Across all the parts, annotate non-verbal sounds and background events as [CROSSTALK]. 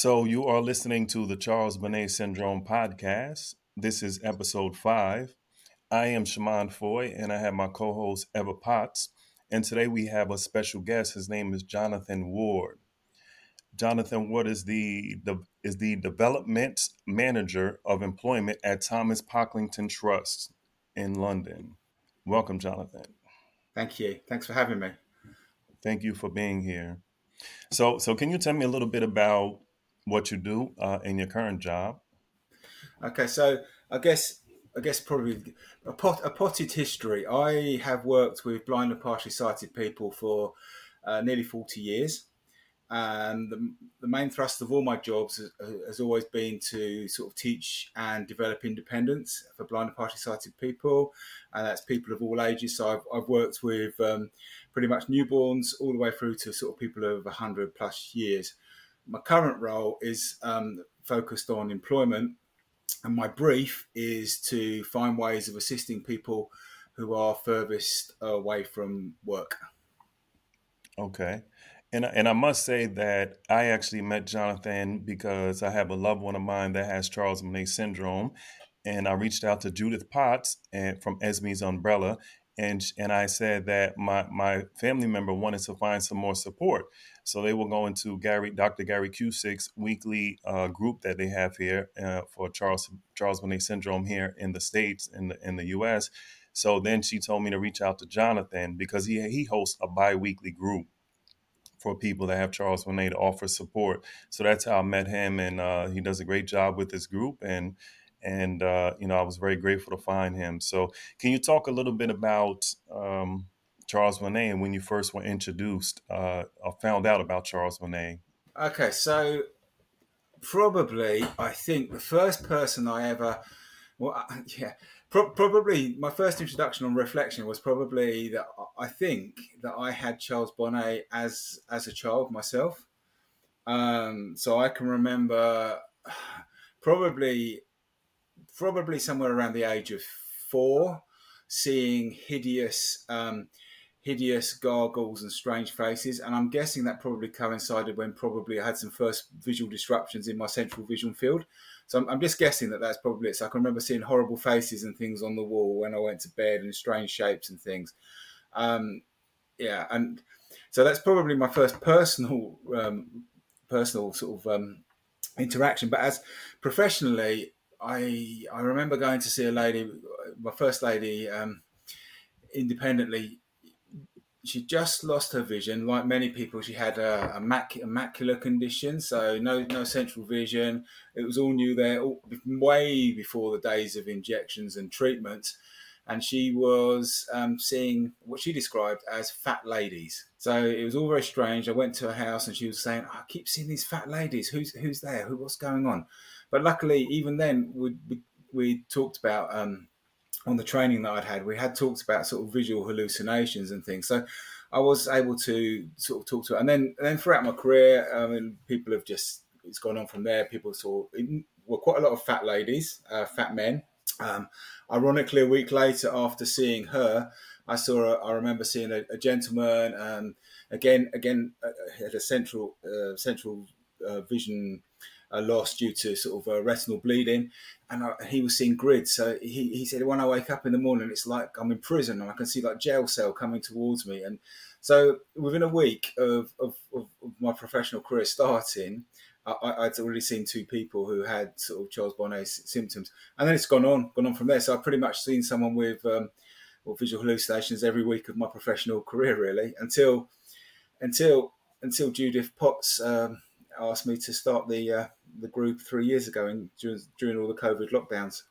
So, you are listening to the Charles Bonnet Syndrome podcast. This is episode five. I am Shaimond Foy, and I have my co host, Eva Potts. And today we have a special guest. His name is Jonathan Ward. Jonathan Ward is the, the is the development manager of employment at Thomas Pocklington Trust in London. Welcome, Jonathan. Thank you. Thanks for having me. Thank you for being here. So, so can you tell me a little bit about what you do uh, in your current job. Okay, so I guess I guess probably a, pot, a potted history. I have worked with blind and partially sighted people for uh, nearly forty years, and the, the, main thrust of all my jobs has, has, always been to sort of teach and develop independence for blind and partially sighted people, and that's people of all ages. So I've, I've worked with um, pretty much newborns all the way through to sort of people of hundred plus years my current role is um, focused on employment, and my brief is to find ways of assisting people who are furthest away from work. Okay. And, and I must say that I actually met Jonathan because I have a loved one of mine that has Charles Bonnet syndrome. And I reached out to Judith Potts and from Esme's Umbrella, and and I said that my my family member wanted to find some more support, so they were going to Gary Dr. Gary Cusick's weekly uh, group that they have here uh, for Charles Charles Bonnet syndrome here in the states in the in the U.S. So then she told me to reach out to Jonathan because he he hosts a biweekly group for people that have Charles Bonnet to offer support. So that's how I met him, and uh, he does a great job with this group and and uh, you know I was very grateful to find him. So, can you talk a little bit about um, Charles Bonnet and when you first were introduced uh, or found out about Charles Bonnet? Okay, so probably I think the first person I ever, well, [LAUGHS] yeah, pro- probably my first introduction on reflection was probably that I think that I had Charles Bonnet as as a child myself. Um, so I can remember [SIGHS] probably probably somewhere around the age of four, seeing hideous, um, hideous gargles and strange faces, and I'm guessing that probably coincided when probably I had some first visual disruptions in my central vision field. So I'm, I'm just guessing that that's probably it. So I can remember seeing horrible faces and things on the wall when I went to bed and strange shapes and things. Um, yeah, and so that's probably my first personal, um, personal sort of um, interaction. But as professionally, I I remember going to see a lady, my first lady, um, independently. She just lost her vision. Like many people, she had a, a, mac, a macular condition, so no no central vision. It was all new there, all, way before the days of injections and treatments. And she was um, seeing what she described as fat ladies. So it was all very strange. I went to her house and she was saying, "I keep seeing these fat ladies. Who's who's there? Who? What's going on?" But luckily, even then, we we, we talked about um, on the training that I'd had. We had talked about sort of visual hallucinations and things. So I was able to sort of talk to her. And then and then throughout my career, I mean, people have just it's gone on from there. People saw were quite a lot of fat ladies, uh, fat men. Um, ironically, a week later, after seeing her, I saw. A, I remember seeing a, a gentleman. Um, again, again, uh, had a central uh, central uh, vision uh, lost due to sort of uh, retinal bleeding, and I, he was seeing grids. So he, he said, when I wake up in the morning, it's like I'm in prison, and I can see like jail cell coming towards me. And so within a week of, of, of my professional career starting, I, would already seen two people who had sort of Charles Bonnet symptoms, and then it's gone on, gone on from there. So I've pretty much seen someone with um, well, visual hallucinations every week of my professional career, really, until until until Judith Potts um, asked me to start the uh, the group three years ago and during, during all the COVID lockdowns.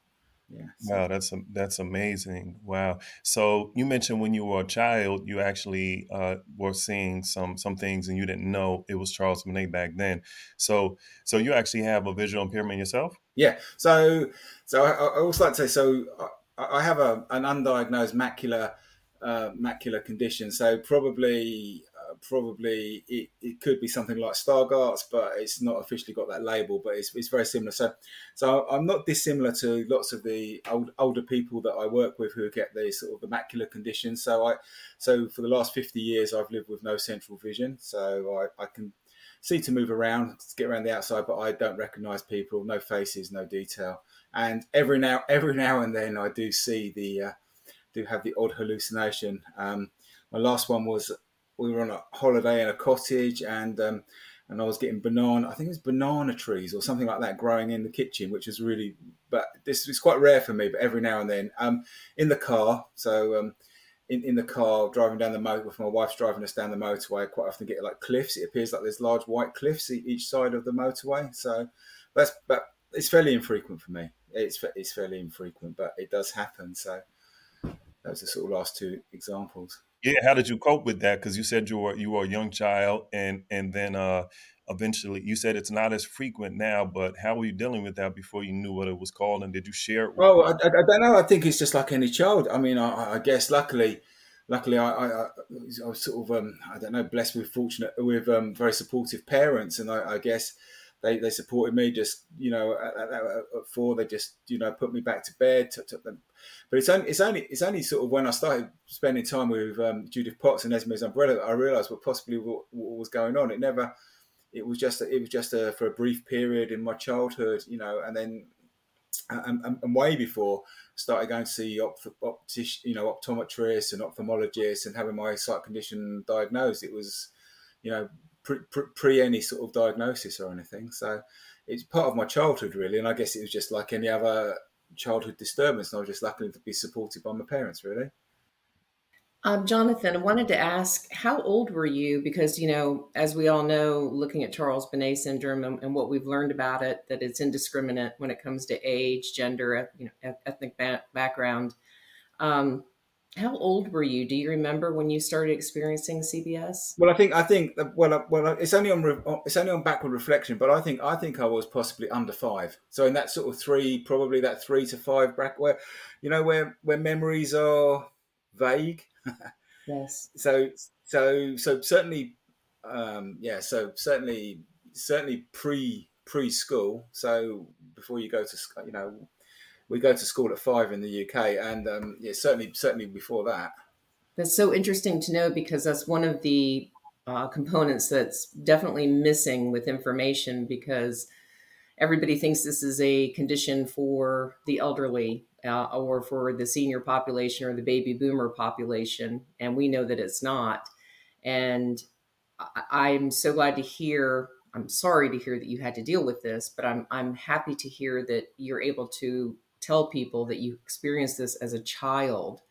Yeah. So. Wow, that's that's amazing. Wow. So you mentioned when you were a child, you actually uh, were seeing some some things, and you didn't know it was Charles Bonnet back then. So so you actually have a visual impairment yourself? Yeah. So so I, I also like to say so. I, I have a an undiagnosed macular uh, macular condition. So probably probably it, it could be something like Stargardt's, but it's not officially got that label. But it's, it's very similar. So so I'm not dissimilar to lots of the old, older people that I work with who get the sort of the macular conditions. So I so for the last 50 years I've lived with no central vision. So I, I can see to move around, get around the outside, but I don't recognise people, no faces, no detail. And every now, every now and then, I do see the, uh, do have the odd hallucination. Um, my last one was we were on a holiday in a cottage, and um, and I was getting banana, I think it was banana trees or something like that growing in the kitchen, which is really, but this is quite rare for me, but every now and then, um, in the car. So, um, in, in the car driving down the motor with my wife's driving us down the motorway, I quite often get like cliffs. It appears like there's large white cliffs each side of the motorway. So that's, but it's fairly infrequent for me. It's, it's fairly infrequent, but it does happen. So those are sort of last two examples. Yeah, how did you cope with that? Because you said you were you were a young child, and and then uh, eventually you said it's not as frequent now. But how were you dealing with that before you knew what it was called, and did you share it? well, I, I, don't know. I think it's just like any child. I mean, I, I guess luckily, luckily, I, I, I was sort of um, I don't know blessed with fortunate with um, very supportive parents, and I, I guess they, they supported me just you know at, at, at, four they just you know put me back to bed took, took them. But it's only it's only it's only sort of when I started spending time with um, Judith Potts and Esme's umbrella that I realised what possibly what, what, was going on it never it was just it was just a, for a brief period in my childhood you know and then and, and, way before started going to see opt, optic, you know optometrists and ophthalmologists and having my sight condition diagnosed it was you know pre, pre, pre any sort of diagnosis or anything. So it's part of my childhood, really. And I guess it was just like any other childhood disturbance. And I was just lucky to be supported by my parents, really. Um, Jonathan, I wanted to ask, how old were you? Because, you know, as we all know, looking at Charles Bonnet syndrome and, and what we've learned about it, that it's indiscriminate when it comes to age, gender, you know, ethnic ba- background. Um, how old were you? Do you remember when you started experiencing CBS? Well, I think I think well, uh, well, uh, it's only on uh, it's only on backward reflection, but I think I think I was possibly under five. So in that sort of three, probably that three to five bracket, where you know where where memories are vague. yes. [LAUGHS] So so so certainly, um, yeah. So certainly certainly pre preschool. So before you go to you know we go to school at five in the UK, and um, yeah, certainly certainly before that. That's so interesting to know because that's one of the uh, components that's definitely missing with information because everybody thinks this is a condition for the elderly uh, or for the senior population or the baby boomer population, and we know that it's not. And I- I'm so glad to hear. I'm sorry to hear that you had to deal with this, but I'm I'm happy to hear that you're able to tell people that you experienced this as a child.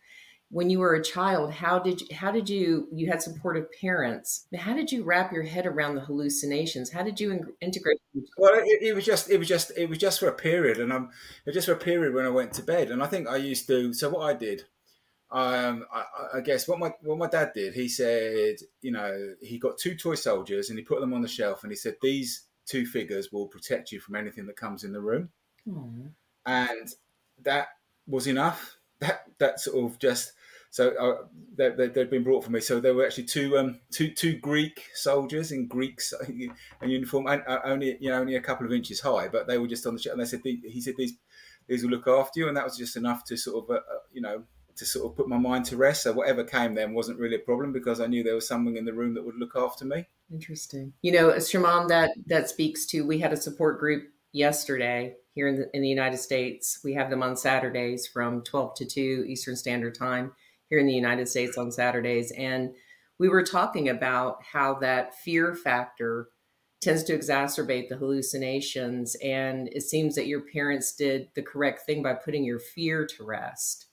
When you were a child how did you how did you you had supportive parents. How did you wrap your head around the hallucinations? How did you in, integrate well it, it, was just it was just it was just for a period and i'm it just for a period when i went to bed and i think i used to so what i did um I, I guess what my what my dad did he said you know he got two toy soldiers and he put them on the shelf and he said these two figures will protect you from anything that comes in the room. Aww and that was enough. That that sort of just so uh, they, had been brought for me. So there were actually two um, two two Greek soldiers in Greek [LAUGHS] in uniform, and uh, only you know only a couple of inches high, but they were just on the ship. And they said he said these these will look after you, and that was just enough to sort of uh, uh, you know to sort of put my mind to rest. So whatever came then wasn't really a problem because I knew there was someone in the room that would look after me. Interesting. You know, Shaimond, that that speaks to. We had a support group yesterday here in the, in the United States. We have them on Saturdays from 12 to 2 Eastern Standard Time here in the United States on Saturdays. And we were talking about how that fear factor tends to exacerbate the hallucinations. And it seems that your parents did the correct thing by putting your fear to rest.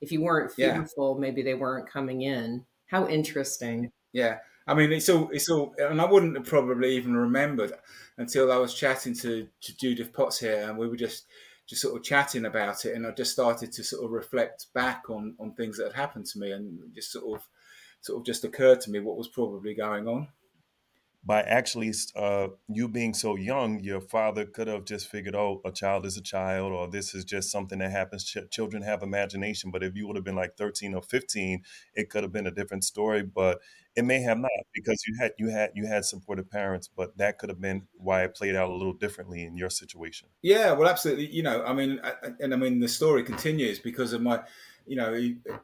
If you weren't fearful, yeah. maybe they weren't coming in. How interesting. Yeah. I mean, it's all, it's all, and I wouldn't have probably even remembered until I was chatting to, to Judith Potts here, and we were just, just sort of chatting about it, and I just started to sort of reflect back on, on things that had happened to me, and just sort of, sort of just occurred to me what was probably going on by actually uh, you being so young, your father could have just figured, oh, a child is a child, or this is just something that happens. Ch- children have imagination. But if you would have been like 13 or 15, it could have been a different story. But it may have not because you had you had you had supportive parents. But that could have been why it played out a little differently in your situation. Yeah, well, absolutely. You know, I mean, and I mean, the story continues because of my you know,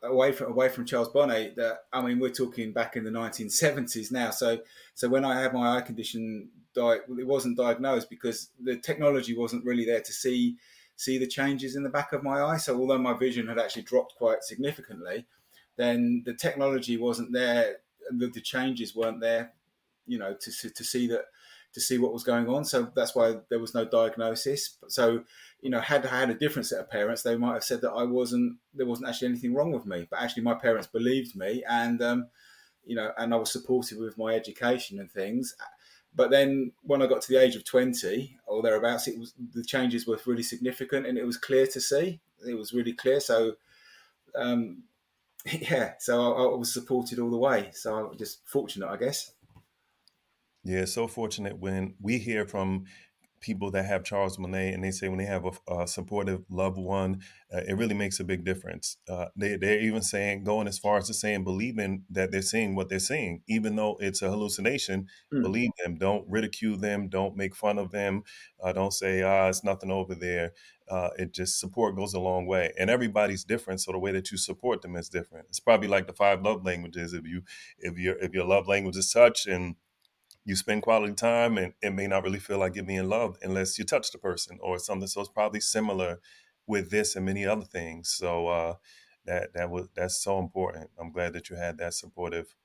away from away from Charles Bonnet. That I mean, we're talking back in the 1970s now. So so when I had my eye condition, di- it wasn't diagnosed because the technology wasn't really there to see see the changes in the back of my eye. So although my vision had actually dropped quite significantly, then the technology wasn't there. The, the changes weren't there, you know, to to see that to see what was going on. So that's why there was no diagnosis. So, you know, had I had a different set of parents, they might have said that I wasn't, there wasn't actually anything wrong with me. But actually, my parents believed me and, um, you know, and I was supportive with my education and things. But then when I got to the age of 20 or thereabouts, it was the changes were really significant and it was clear to see. It was really clear. So, um, [LAUGHS] yeah, so I, I was supported all the way. So I was just fortunate, I guess. Yeah, so fortunate when we hear from people that have Charles Bonnet and they say when they have a, a supportive loved one, uh, it really makes a big difference. Uh, they, they're even saying, going as far as to saying, believing that they're seeing what they're seeing, even though it's a hallucination, mm. believe them. Don't ridicule them. Don't make fun of them. Uh, don't say, ah, it's nothing over there. Uh, it just support goes a long way and everybody's different so the way that you support them is different it's probably like the five love languages if you if your if your love language is touch and you spend quality time and it may not really feel like you're being loved unless you touch the person or something. So it's probably similar with this and many other things. So uh, that that was that's so important. I'm glad that you had that supportive,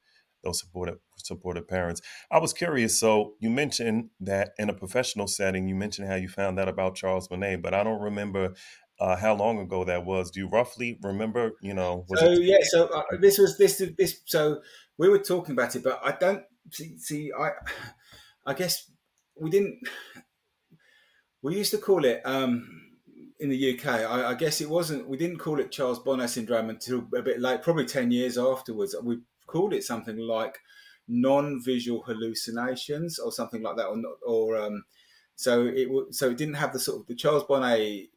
those supportive supportive parents. I was curious. So you mentioned that in a professional setting, you mentioned how you found out about Charles Bonnet, but I don't remember uh, how long ago that was. Do you roughly remember? You know, so it- yeah. So uh, this was this this. So we were talking about it, but I don't see, see, I, [SIGHS] I guess we didn't. We used to call it um, in the UK. I, I, guess it wasn't. We didn't call it Charles Bonnet syndrome until a bit late, probably ten years afterwards. We called it something like non-visual hallucinations or something like that, or or um, so it so it didn't have the sort of the Charles Bonnet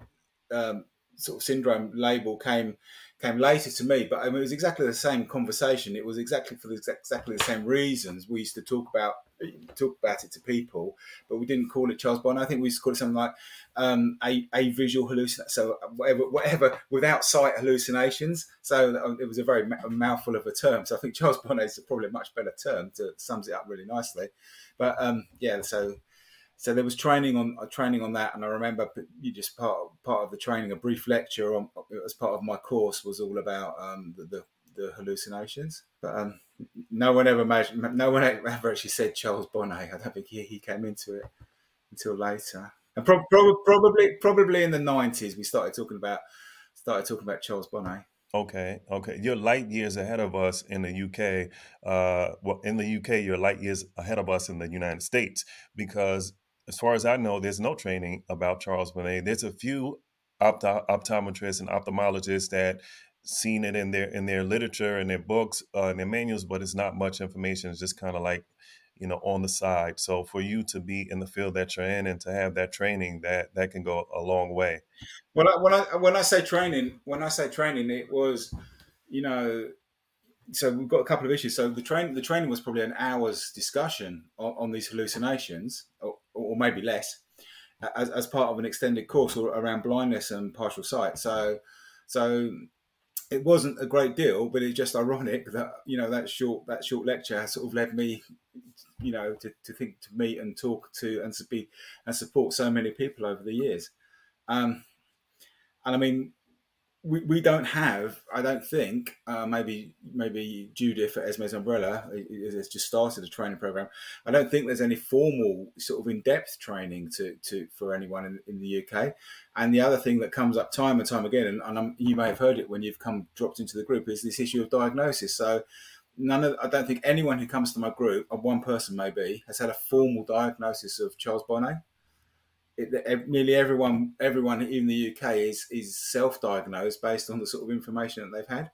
um, sort of syndrome label came came later to me, but I mean, it was exactly the same conversation. It was exactly for the, exactly the same reasons we used to talk about talk about it to people, but we didn't call it Charles Bond. I think we used to call it something like um, a, a visual hallucination, so whatever, whatever without sight hallucinations. So um, it was a very mouthful of a term. So I think Charles Bonnet is probably a much better term to sums it up really nicely. But um, yeah, so so there was training on uh, training on that, and I remember you just part part of the training, a brief lecture on as part of my course was all about um, the, the, the hallucinations. But um, no one ever imagined, no one ever actually said Charles Bonnet. I don't think he, he came into it until later. And pro- pro- probably probably in the nineties we started talking about started talking about Charles Bonnet. Okay, okay. You're light years ahead of us in the UK. Uh, well, in the UK, you're light years ahead of us in the United States because as far as I know, there's no training about Charles Bonnet. There's a few opto- optometrists and ophthalmologists that seen it in their in their literature and their books uh, and their manuals, but it's not much information. It's just kind of like you know on the side. So for you to be in the field that you're in and to have that training, that that can go a long way. When I when I when I say training, when I say training, it was you know so we've got a couple of issues. So the train the training was probably an hour's discussion on, on these hallucinations, or, maybe less, as, as, part of an extended course around blindness and partial sight. So so it wasn't a great deal, but it's just ironic that you know that short that short lecture has sort of led me, you know, to, to think to meet and talk to and to be and support so many people over the years. Um, and I mean, we, we don't have, I don't think, uh, maybe maybe Judith at Esme's Umbrella has just started a training program. I don't think there's any formal sort of in-depth training to, to for anyone in, in the UK. And the other thing that comes up time and time again, and, and you may have heard it when you've come dropped into the group, is this issue of diagnosis. So none of I don't think anyone who comes to my group, or one person maybe, has had a formal diagnosis of Charles Bonnet it, nearly everyone, everyone in the UK is is self-diagnosed based on the sort of information that they've had.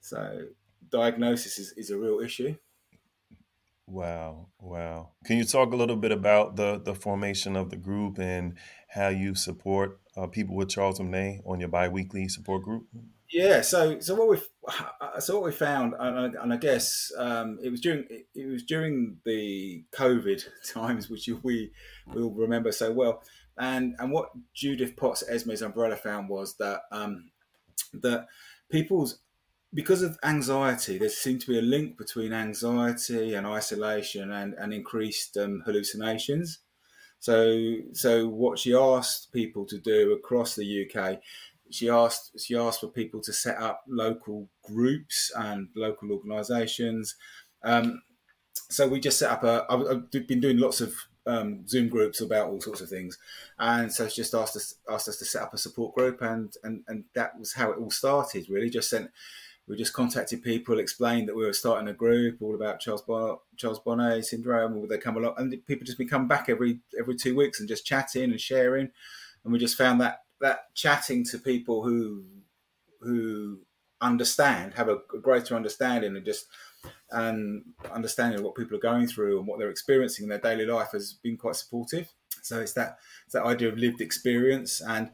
So diagnosis is, is a real issue. Wow, wow. Can you talk a little bit about the the formation of the group and how you support uh, people with Charles Bonnet on your biweekly support group? Yeah, so so what we [SIGHS] so what we found, and I, and I guess um, it was during it was during the COVID [LAUGHS] times, which we will remember so well. And and what Judith Potts Esme's umbrella found was that um, that people's because of anxiety, there seemed to be a link between anxiety and isolation and, and increased um, hallucinations. So, so what she asked people to do across the UK, she asked she asked for people to set up local groups and local organisations. Um, so we just set up a. I've been doing lots of um, Zoom groups about all sorts of things, and so she just asked us asked us to set up a support group, and and and that was how it all started. Really, just sent we just contacted people, explained that we were starting a group all about Charles Bon- Charles Bonnet syndrome. Would they come along? And people just been coming back every every two weeks and just chatting and sharing. And we just found that that chatting to people who who understand, have a, greater understanding, and just and understanding what people are going through and what they're experiencing in their daily life has been quite supportive. So it's that it's that idea of lived experience and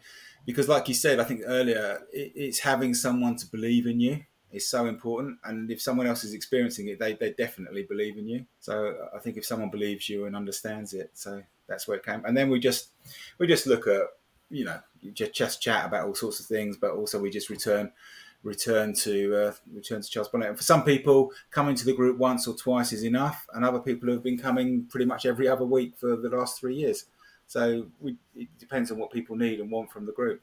because like you said i think earlier it, it's having someone to believe in you is so important. And if someone else is experiencing it, they, they definitely believe in you. So I think if someone believes you and understands it, so that's where it came. And then we just we just look at you know just, chat about all sorts of things, but also we just return return to uh, return to Charles Bonnet. And for some people, coming to the group once or twice is enough, and other people have been coming pretty much every other week for the last three years. So we, it depends on what people need and want from the group.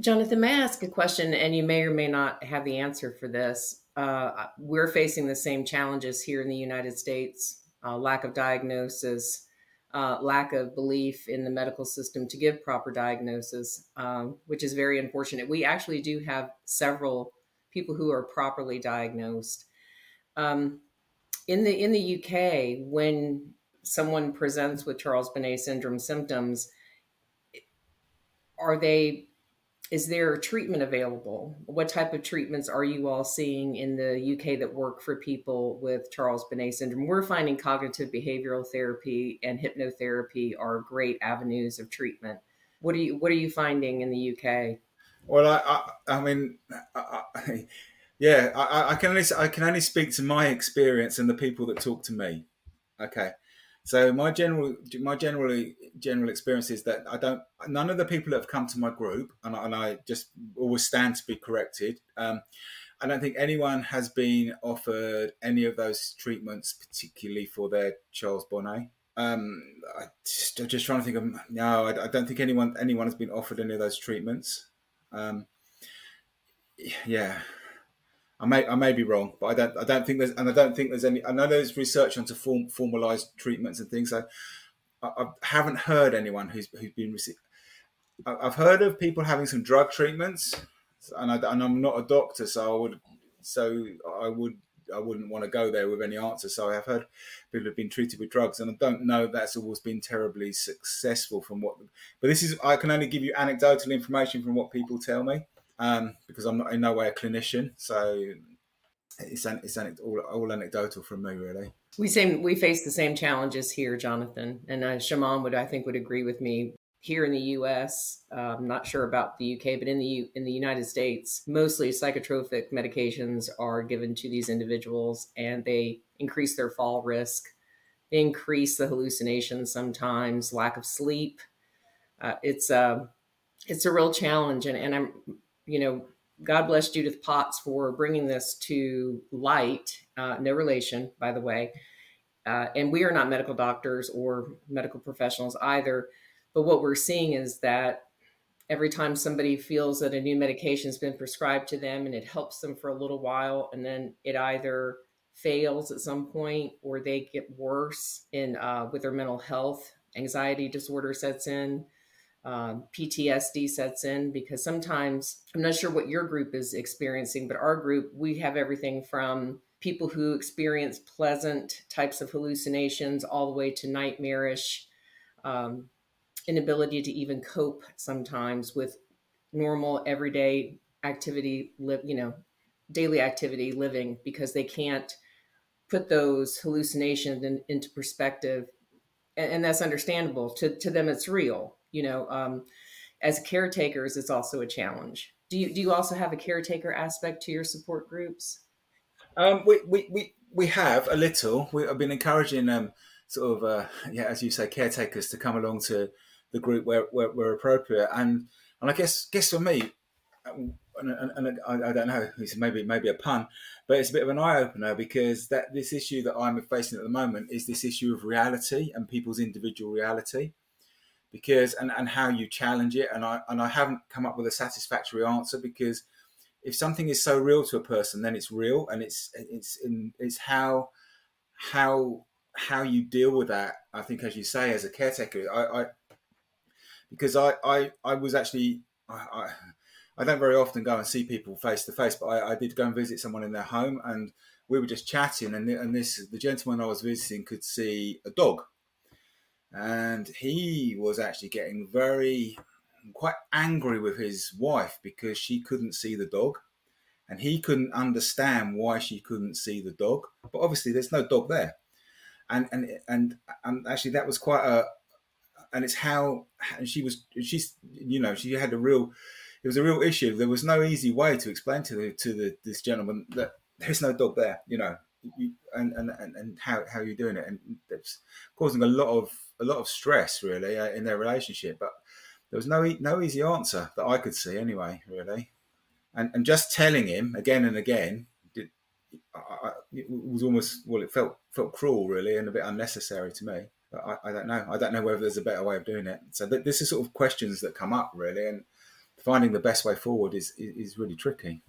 Jonathan, may I ask a question? And you may or may not have the answer for this. Uh, we're facing the same challenges here in the United States uh, lack of diagnosis, uh, lack of belief in the medical system to give proper diagnosis, um, which is very unfortunate. We actually do have several people who are properly diagnosed. Um, in the in the UK, when someone presents with Charles Bonnet syndrome symptoms, are they is there treatment available? What type of treatments are you all seeing in the UK that work for people with Charles Bonnet syndrome? We're finding cognitive behavioral therapy and hypnotherapy are great avenues of treatment. What are you What are you finding in the UK? Well, I, I, I mean, I, I, yeah, I, I can only I can only speak to my experience and the people that talk to me. Okay, so my general my generally general experience is that I don't none of the people that have come to my group and, and I just always stand to be corrected. Um, I don't think anyone has been offered any of those treatments, particularly for their Charles Bonnet. Um, I just, I'm just trying to think of no, I, I, don't think anyone anyone has been offered any of those treatments. Um, yeah, I may I may be wrong, but I don't I don't think there's and I don't think there's any. I know there's research onto form, formalized treatments and things. So I, I haven't heard anyone who's who's been received. I've heard of people having some drug treatments, and, I, and I'm not a doctor, so I would so I would I wouldn't want to go there with any answer. So I have heard people have been treated with drugs, and I don't know that's always been terribly successful from what. But this is I can only give you anecdotal information from what people tell me um, because I'm not in no way a clinician. So it's it's all, all anecdotal from me, really. We same we face the same challenges here, Jonathan, and uh, Shaimond would I think would agree with me. Here in the U.S., uh, I'm not sure about the U.K., but in the in the United States, mostly psychotropic medications are given to these individuals, and they increase their fall risk, they increase the hallucinations sometimes, lack of sleep. Uh, it's a uh, it's a real challenge, and, and I'm you know, God bless Judith Potts for bringing this to light. Uh, no relation, by the way. Uh, and we are not medical doctors or medical professionals either. But what we're seeing is that every time somebody feels that a new medication has been prescribed to them and it helps them for a little while, and then it either fails at some point or they get worse in uh, with their mental health, anxiety disorder sets in um, PTSD sets in because sometimes I'm not sure what your group is experiencing, but our group, we have everything from people who experience pleasant types of hallucinations all the way to nightmarish um, inability to even cope sometimes with normal everyday activity live you know daily activity living because they can't put those hallucinations in, into perspective. And, and, that's understandable. To, to them it's real you know um, as caretakers it's also a challenge. Do you do you also have a caretaker aspect to your support groups? Um, we, we, we, we have a little. We, i've been encouraging um, sort of uh, yeah as you say caretakers to come along to the group where, where, where appropriate. And and i guess guess for me and, and, and I, I, don't know, it's maybe maybe a pun, but it's a bit of an eye opener because that this issue that I'm facing at the moment is this issue of reality and people's individual reality, because and, and how you challenge it, and I and I haven't come up with a satisfactory answer because if something is so real to a person, then it's real, and it's it's in, it's how how how you deal with that. I think, as you say, as a caretaker, I, I because I, I I was actually I, I I don't very often go and see people face to face, but I, I, did go and visit someone in their home, and we were just chatting. And, and this the gentleman I was visiting could see a dog, and he was actually getting very quite angry with his wife because she couldn't see the dog, and he couldn't understand why she couldn't see the dog. But obviously, there's no dog there, and and and and actually, that was quite a. And it's how and she was. She's you know she had a real it was a real issue. There was no easy way to explain to the, to the, this gentleman that there's no dog there, you know, you, and, and, and how, how you're doing it. And it's causing a lot of, a lot of stress really uh, in their relationship. But there was no, no easy answer that I could see anyway, really. And, and just telling him again and again, did, I, it was almost, well, it felt, felt cruel really and a bit unnecessary to me. But I, I don't know. I don't know whether there's a better way of doing it. So th- this is sort of questions that come up really. And, finding the best way forward is is really tricky.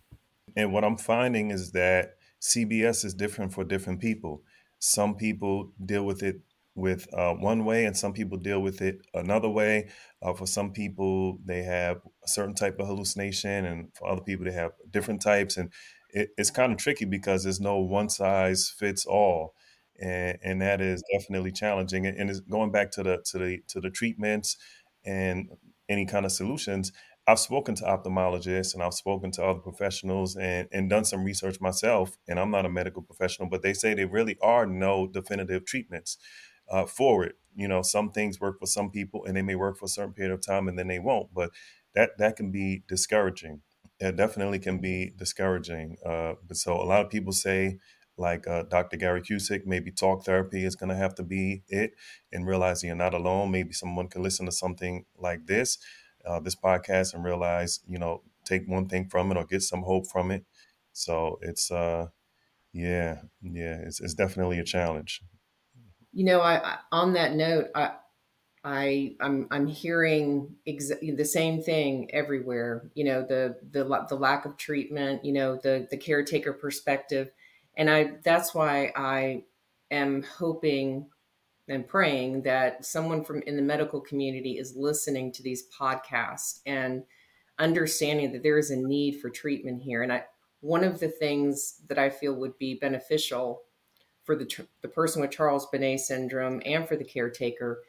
And what I'm finding is that CBS is different for different people. Some people deal with it with uh, one way, and some people deal with it another way. Uh, for some people, they have a certain type of hallucination, and for other people, they have different types. And it, it's kind of tricky because there's no one size fits all, and, and that is definitely challenging. And, and going back to the to the to the treatments and any kind of solutions I've spoken to ophthalmologists and I've spoken to other professionals and, and done some research myself, and I'm not a medical professional, but they say there really are no definitive treatments uh, for it. You know, some things work for some people and they may work for a certain period of time and then they won't, but that that can be discouraging. It definitely can be discouraging. Uh, but so a lot of people say, like uh, Dr. Gary Cusick, maybe talk therapy is going to have to be it, and realizing you're not alone. Maybe someone can listen to something like this uh, this podcast and realize, you know, take one thing from it or get some hope from it. So it's, uh, yeah, yeah, it's, it's definitely a challenge. You know, I, I on that note, I, I I'm I'm hearing the same thing everywhere. You know, the the the lack of treatment. You know, the the caretaker perspective, and I that's why I am hoping and praying that someone from in the medical community is listening to these podcasts and understanding that there is a need for treatment here. And I, one of the things that I feel would be beneficial for the, the person with Charles Bonnet syndrome and for the caretaker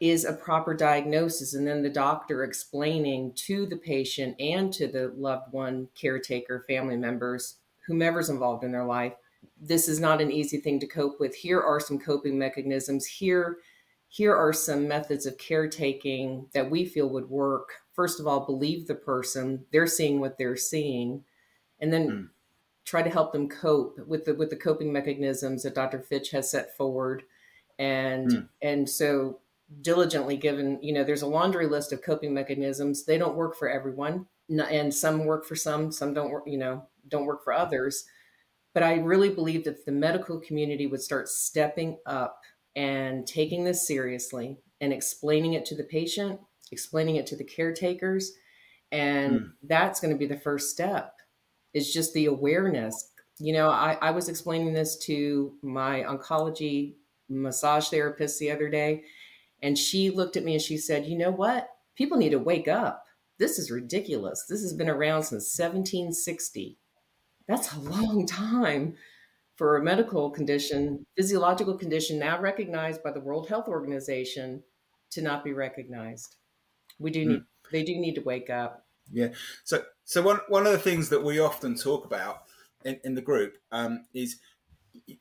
is a proper diagnosis and then the doctor explaining to the patient and to the loved one caretaker family members whomever's involved in their life this is not an easy thing to cope with. Here are some coping mechanisms. Here, here are some methods of caretaking that we feel would work. First of all, believe the person. They're seeing what they're seeing. And then mm. Try to help them cope with the with the coping mechanisms that Dr. ffytche has set forward. And mm. and so diligently given, you know, there's a laundry list of coping mechanisms. They don't work for everyone. And some work for some, some don't work, you know, don't work for others but I really believe that the medical community would start stepping up and taking this seriously and explaining it to the patient, explaining it to the caretakers. And mm. that's going to be the first step is just the awareness. You know, I, I was explaining this to my oncology massage therapist the other day, and she looked at me and she said, You know what? People need to wake up. This is ridiculous. This has been around since 1760 that's a long time for a medical condition, physiological condition now recognized by the World Health Organization to not be recognized. We do hmm. need, they do need to wake up. Yeah. So, so one, one of the things that we often talk about in, in the group um, is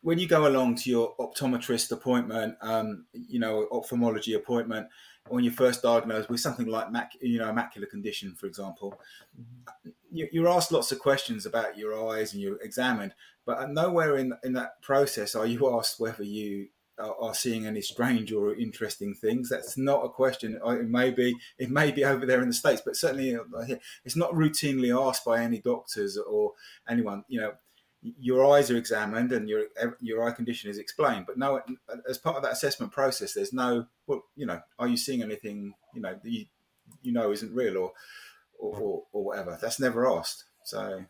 when you go along to your optometrist appointment, um, you know, ophthalmology appointment, when you're first diagnosed with something like mac, you know, a macular condition, for example, mm-hmm. you're asked lots of questions about your eyes and you're examined, but nowhere in in that process are you asked whether you are, seeing any strange or interesting things. That's not a question. It may be it may be over there in the states, but certainly uh, it's not routinely asked by any doctors or anyone. You know, your eyes are examined and your your eye condition is explained, but no, as part of that assessment process, there's no well, you know, are you seeing anything you know that you you know isn't real or or, or, or whatever? That's never asked. So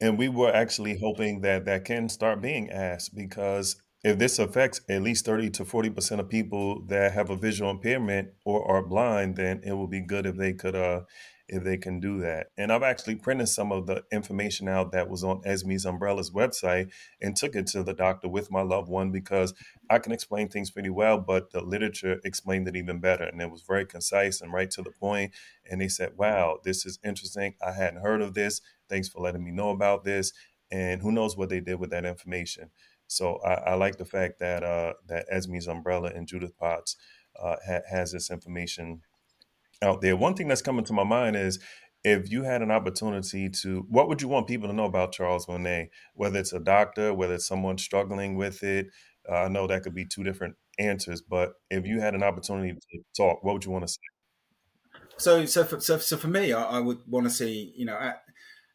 and we were actually hoping that that can start being asked because if this affects at least 30 to 40% of people that have a visual impairment or are blind, then it would be good if they could uh if they can do that. And I've actually printed some of the information out that was on Esme's Umbrella's website and took it to the doctor with my loved one because I can explain things pretty well, but the literature explained it even better. And it was very concise and right to the point. And they said, wow, this is interesting. I hadn't heard of this. Thanks for letting me know about this. And who knows what they did with that information. So I, I like the fact that uh, that Esme's Umbrella and Judith Potts uh, ha- has this information out there. One thing that's coming to my mind is if you had an opportunity to, what would you want people to know about Charles Bonnet? Whether it's a doctor, whether it's someone struggling with it, uh, I know that could be two different answers. But if you had an opportunity to talk, what would you want to say? So, so for, so, so for me, I, I would want to see, you know,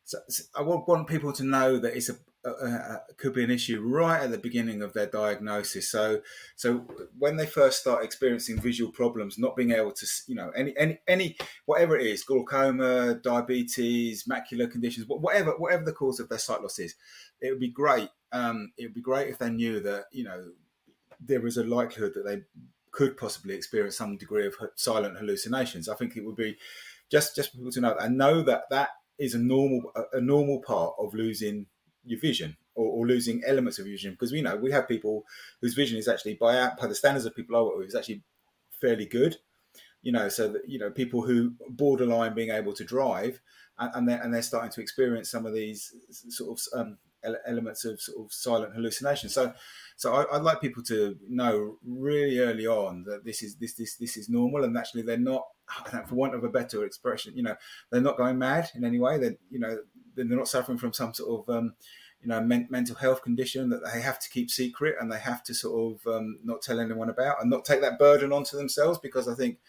so, so I want people to know that it's a, uh, could be an issue right at the beginning of their diagnosis. So, so when they first start experiencing visual problems, not being able to, you know, any any any whatever it is, glaucoma, diabetes, macular conditions, whatever whatever the cause of their sight loss is, it would be great. Um, it would be great if they knew that you know there is a likelihood that they could possibly experience some degree of silent hallucinations. I think it would be just just people to know and know that that is a normal a normal part of losing your vision or, or, losing elements of vision because we know we have people whose vision is actually by by the standards of people I work with is actually fairly good. You know, so that you know people who borderline being able to drive and, and they're and they're starting to experience some of these sort of um, elements of sort of silent hallucination. So, so I, would like people to know really early on that this is this this this is normal, and actually they're not, for want of a better expression, you know, they're not going mad in any way. That you know, they're not suffering from some sort of um, you know men- mental health condition that they have to keep secret and they have to sort of um, not tell anyone about and not take that burden onto themselves because I think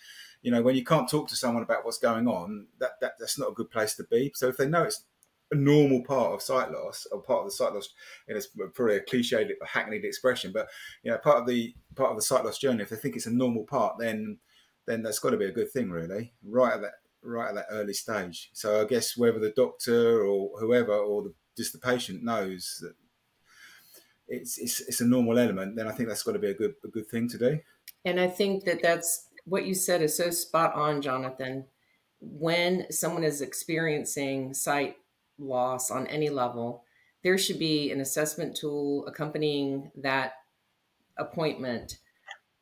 you know when you can't talk to someone about what's going on that, that that's not a good place to be. So if they know it's a normal part of sight loss or part of the sight loss and it's probably a cliched hackneyed expression but you know part of the part of the sight loss journey if they think it's a normal part then then that's got to be a good thing really. Right at that right at that early stage. So I guess whether the doctor or whoever or the, just the patient knows that it's, it's it's a normal element, then I think that's got to be a good a good thing to do. And I think that that's what you said is so spot on, Jonathan. When someone is experiencing sight loss on any level, there should be an assessment tool accompanying that appointment.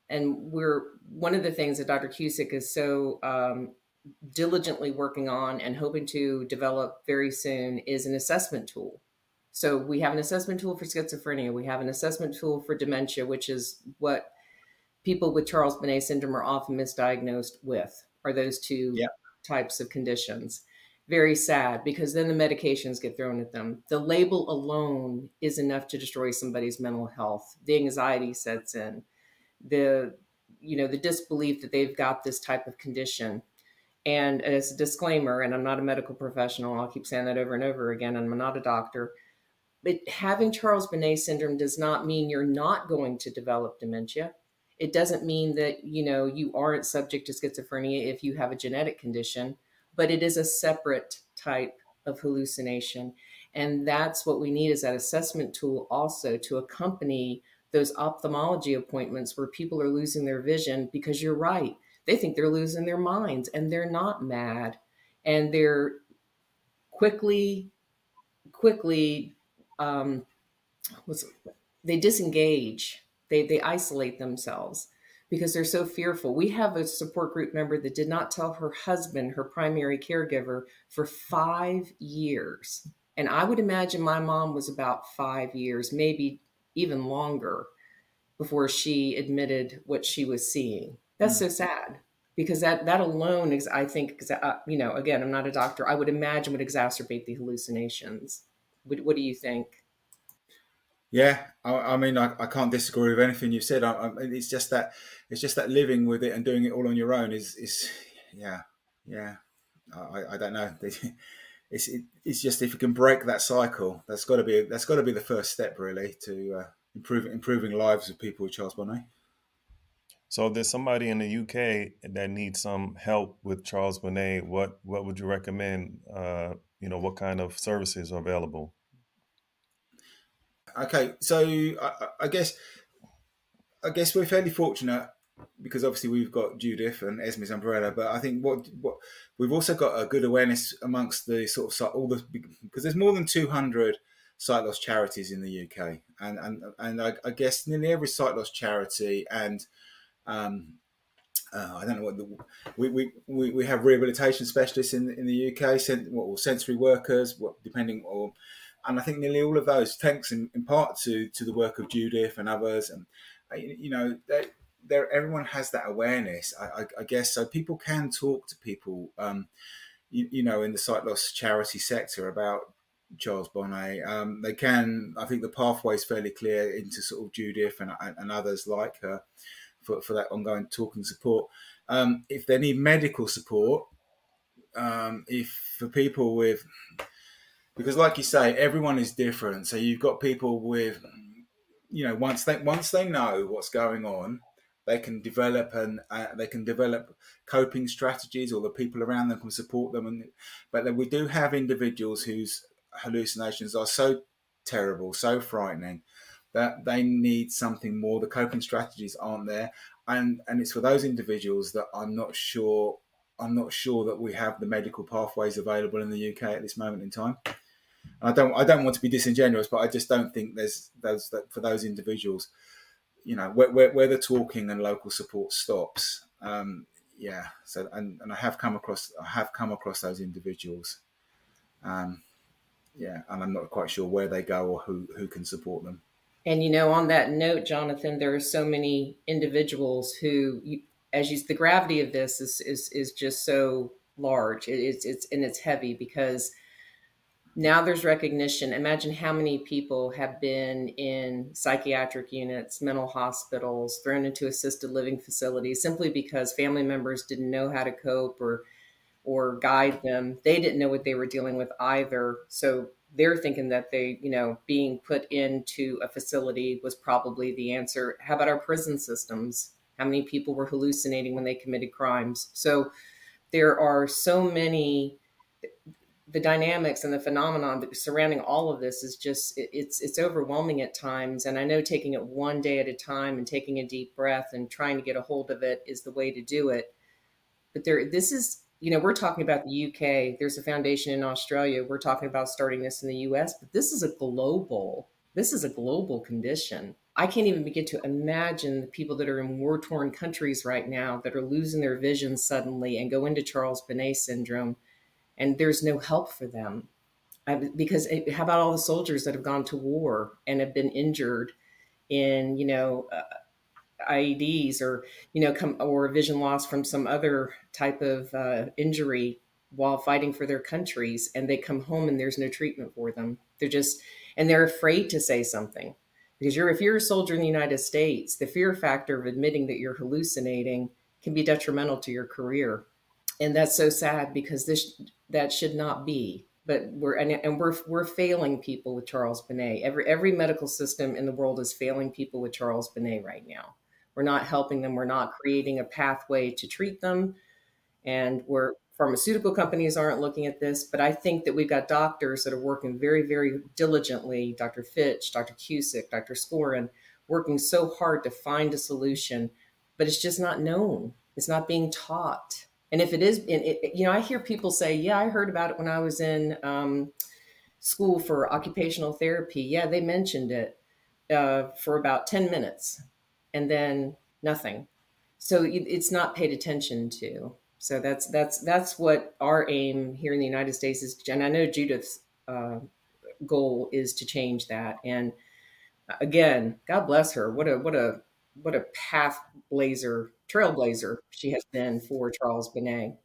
And we're one of the things that Dr. Cusick is so um, diligently working on and hoping to develop very soon is an assessment tool. So we have an assessment tool for schizophrenia. We have an assessment tool for dementia, which is what people with Charles Bonnet syndrome are often misdiagnosed with. Are those two yeah. types of conditions? Very sad because then the medications get thrown at them. The label alone is enough to destroy somebody's mental health. The anxiety sets in. The you know the disbelief that they've got this type of condition and as a disclaimer, and I'm not a medical professional, I'll keep saying that over and over again, and I'm not a doctor. But having Charles Bonnet syndrome does not mean you're not going to develop dementia. It doesn't mean that you know you aren't subject to schizophrenia if you have a genetic condition, but it is a separate type of hallucination. And that's what we need is that assessment tool also to accompany those ophthalmology appointments where people are losing their vision because you're right they think they're losing their minds and they're not mad. And they're quickly quickly um, they disengage. They they isolate themselves because they're so fearful. We have a support group member that did not tell her husband her primary caregiver for five years. And i would imagine my mom was about five years maybe even longer before she admitted what she was seeing that's mm. so sad because that that alone is, I think, uh, you know, again, I'm not a doctor. I would imagine would exacerbate the hallucinations. What, what do you think? Yeah, I, I mean, I, I, can't disagree with anything you've said. I, it's just that it's just that living with it and doing it all on your own is is yeah yeah. I, I don't know. [LAUGHS] It's it, it's just if you can break that cycle, that's got to be that's got to be the first step really to uh, improving improving lives of people with Charles Bonnet. So if there's somebody in the UK that needs some help with Charles Bonnet, what what would you recommend? Uh, you know, what kind of services are available? Okay, so I, I guess I guess we're fairly fortunate because obviously we've got Judith and Esme's umbrella, but I think what what we've also got a good awareness amongst the sort of all the because there's more than 200 sight loss charities in the UK, and and and I, I guess nearly every sight loss charity and um, uh, I don't know what the, we, we, we, have rehabilitation specialists in in the UK, sen, what, sensory workers, what, depending or and I think nearly all of those, thanks in, in part to to the work of Judith and others, and uh, you know, they, there everyone has that awareness. I, I, I, guess so. People can talk to people, um, you, you, know, in the sight loss charity sector about Charles Bonnet. Um, they can. I think the pathway is fairly clear into sort of Judith and, and others like her for, for that ongoing talk and support. Um, if they need medical support, um, if for people with because like you say everyone is different so you've got people with you know once they once they know what's going on they can develop and uh, they can develop coping strategies or the people around them can support them and but we do have individuals whose hallucinations are so terrible so frightening that they need something more the coping strategies aren't there and and it's for those individuals that i'm not sure i'm not sure that we have the medical pathways available in the uk at this moment in time I don't I don't want to be disingenuous, but I just don't think there's those that for those individuals, you know, where, where, where the talking and local support stops. Um, yeah. So and, and I have come across I have come across those individuals. Um, yeah, and I'm not quite sure where they go or who who can support them. And you know, on that note, Jonathan, there are so many individuals who, as you, the gravity of this is is is just so large. It, it's it's and it's heavy because now there's recognition. Imagine how many people have been in psychiatric units, mental hospitals, thrown into assisted living facilities simply because family members didn't know how to cope or or guide them. They didn't know what they were dealing with either. So they're thinking that they, you know, being put into a facility was probably the answer. How about our prison systems? How many people were hallucinating when they committed crimes? So there are so many the dynamics and the phenomenon surrounding all of this is just it's it's overwhelming at times and i know taking it one day at a time and taking a deep breath and trying to get a hold of it is the way to do it but there this is you know we're talking about the uk there's a foundation in australia we're talking about starting this in the us but this is a global this is a global condition i can't even begin to imagine the people that are in war torn countries right now that are losing their vision suddenly and go into charles bonnet syndrome and there's no help for them. I, because it, how about all the soldiers that have gone to war and have been injured in, you know, uh, IEDs or, you know, come or vision loss from some other type of uh, injury while fighting for their countries and they come home and there's no treatment for them. They're just, and they're afraid to say something because you're, if you're a soldier in the United States, the fear factor of admitting that you're hallucinating can be detrimental to your career and that's so sad because this that should not be but we're and, and, we're we're failing people with Charles Bonnet. Every every medical system in the world is failing people with Charles Bonnet right now. We're not helping them. We're not creating a pathway to treat them, and we're pharmaceutical companies aren't looking at this. But I think that we've got doctors that are working very very diligently. Dr. ffytche, Dr. Cusick, Dr. Skorin, working so hard to find a solution, but it's just not known. It's not being taught and if it is, it, you know, I hear people say, "Yeah, I heard about it when I was in um, school for occupational therapy." Yeah, they mentioned it uh, for about ten minutes, and then nothing. So it's not paid attention to. So that's that's that's what our aim here in the United States is. And I know Judith's uh, goal is to change that. And again, God bless her. What a what a what a path blazer, trailblazer she has been for Charles Bonnet.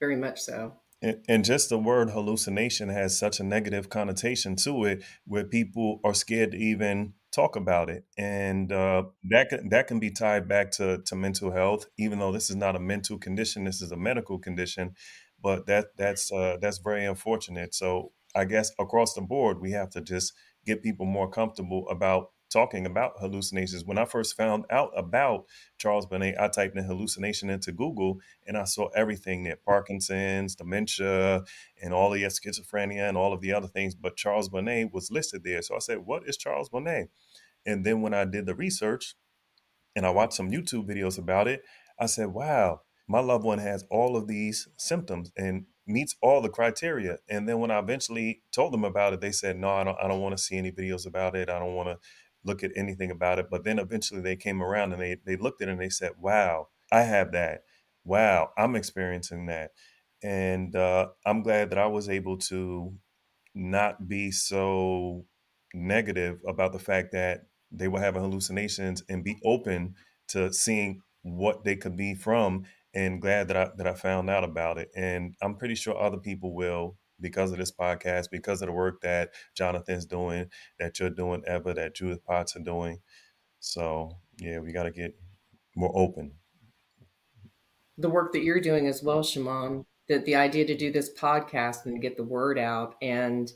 Very much so. And, and just the word hallucination has such a negative connotation to it, where people are scared to even talk about it, and uh, that can, that can be tied back to to mental health. Even though this is not a mental condition, this is a medical condition, but that that's uh, that's very unfortunate. So I guess across the board, we have to just get people more comfortable about talking about hallucinations. When I first found out about Charles Bonnet, I typed in hallucination into Google and I saw everything there Parkinson's, dementia, and all the schizophrenia and all of the other things. But Charles Bonnet was listed there. So I said, What is Charles Bonnet? And then when I did the research and I watched some YouTube videos about it, I said, Wow, my loved one has all of these symptoms and meets all the criteria. And then when I eventually told them about it, they said, "No, I don't. I don't want to see any videos about it. I don't want to look at anything about it." But then eventually they came around and they they looked at it and they said, "Wow, I have that. Wow, I'm experiencing that." And uh, I'm glad that I was able to not be so negative about the fact that they were having hallucinations and be open to seeing what they could be from and glad that I that I found out about it. And I'm pretty sure other people will because of this podcast, because of the work that Jonathan's doing, that you're doing, Eva, that Judith Potts are doing. So yeah, we got to get more open. The work that you're doing as well, Shaimond, that the idea to do this podcast and get the word out. And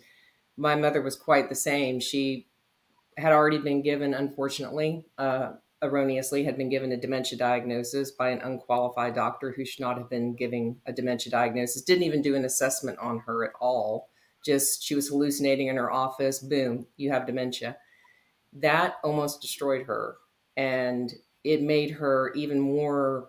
my mother was quite the same. She had already been given, unfortunately, uh, erroneously had been given a dementia diagnosis by an unqualified doctor who should not have been giving a dementia diagnosis, didn't even do an assessment on her at all. Just she was hallucinating in her office, boom, you have dementia. That almost destroyed her. And it made her even more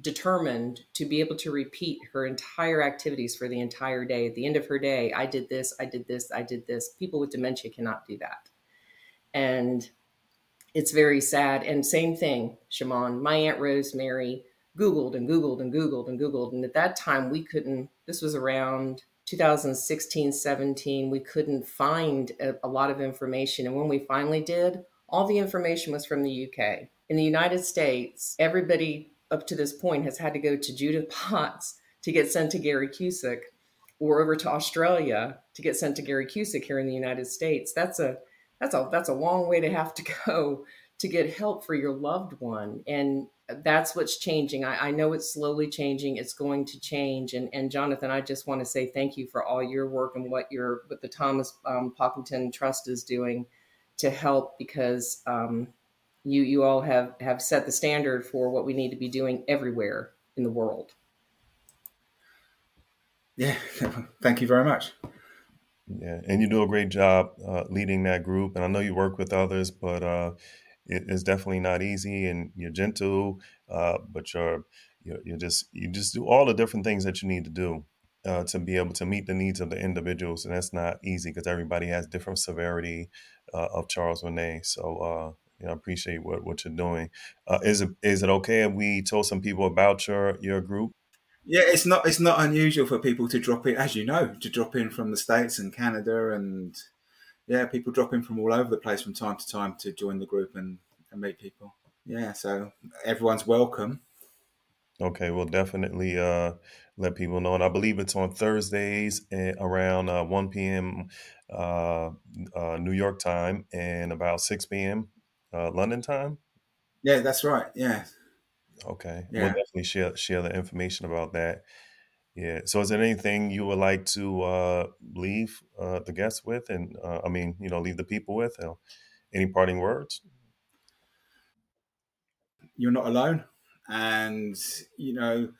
determined to be able to repeat her entire activities for the entire day. At the end of her day, I did this, I did this, I did this. People with dementia cannot do that. And it's very sad. And same thing, Shaimond, my Aunt Rosemary Googled and Googled and Googled and Googled. And at that time, we couldn't, this was around 2016, 17, we couldn't find a, a lot of information. And when we finally did, all the information was from the UK. In the United States, everybody up to this point has had to go to Judith Potts to get sent to Gary Cusick or over to Australia to get sent to Gary Cusick here in the United States. That's a that's a that's a long way to have to go [LAUGHS] to get help for your loved one and that's what's changing. I, I, know it's slowly changing it's going to change and, and jonathan i just want to say thank you for all your work and what your what the thomas um, trust is doing to help because um, you you all have have set the standard for what we need to be doing everywhere in the world. Yeah [LAUGHS] thank you very much yeah, and you do a great job uh, leading that group. And I know you work with others, but uh, it is definitely not easy. And you're gentle, uh, but you're, you're you're just you just do all the different things that you need to do uh, to be able to meet the needs of the individuals. And that's not easy because everybody has different severity uh, of Charles Bonnet. So. Uh, you know, I appreciate what, what you're doing. is it is it okay if we told some people about your your group? Yeah, it's not it's not unusual for people to drop in, as you know, to drop in from the states and Canada, and yeah, people drop in from all over the place from time to time to join the group and, and meet people. Yeah, so everyone's welcome. Okay, we'll definitely uh, let people know, and I believe it's on Thursdays around uh, 1 p.m. Uh, uh, New York time and about 6 p.m. Uh, London time. Yeah, that's right. Yeah, Okay, we'll definitely share share the information about that. Yeah. So, is there anything you would like to uh, leave uh, the guests with, and uh, I mean, you know, leave the people with? Any parting words? You're not alone, and you know,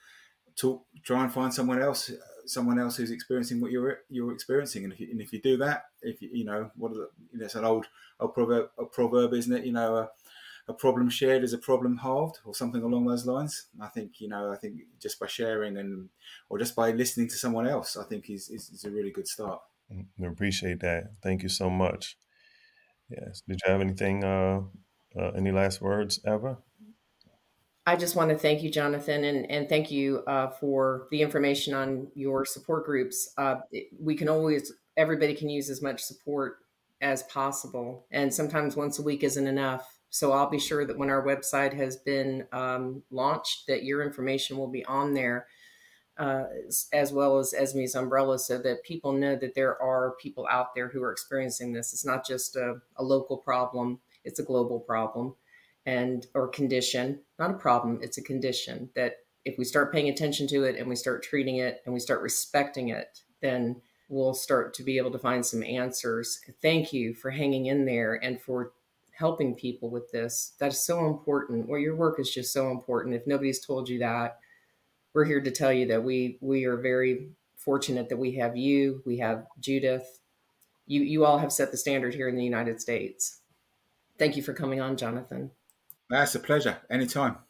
talk. Try and find someone else, someone else who's experiencing what you're you're experiencing, and if you, and if you do that, if you, you know, what the, you know, it's an old old proverb, a proverb, isn't it? You know uh, a problem shared is a problem halved or something along those lines. I think, you know, I think just by sharing and, or just by listening to someone else, I think is, is, is a really good start. Mm, I appreciate that. Thank you so much. Yes. Did you have anything, uh, uh, any last words, Eva? I just want to thank you, Jonathan, and, and thank you uh, for the information on your support groups. Uh, we can always, everybody can use as much support as possible. And sometimes once a week isn't enough. So I'll be sure that when our website has been um, launched, that your information will be on there, uh, as well as Esme's umbrella, so that people know that there are people out there who are experiencing this. It's not just a, a local problem. It's a global problem and or condition, not a problem, it's a condition that if we start paying attention to it and we start treating it and we start respecting it, then we'll start to be able to find some answers. Thank you for hanging in there and for helping people with this. That is so important. Well, your work is just so important. If nobody's told you that, we're here to tell you that we we are very fortunate that we have you, we have Judith. You you all have set the standard here in the United States. Thank you for coming on, Jonathan. That's a pleasure. Anytime.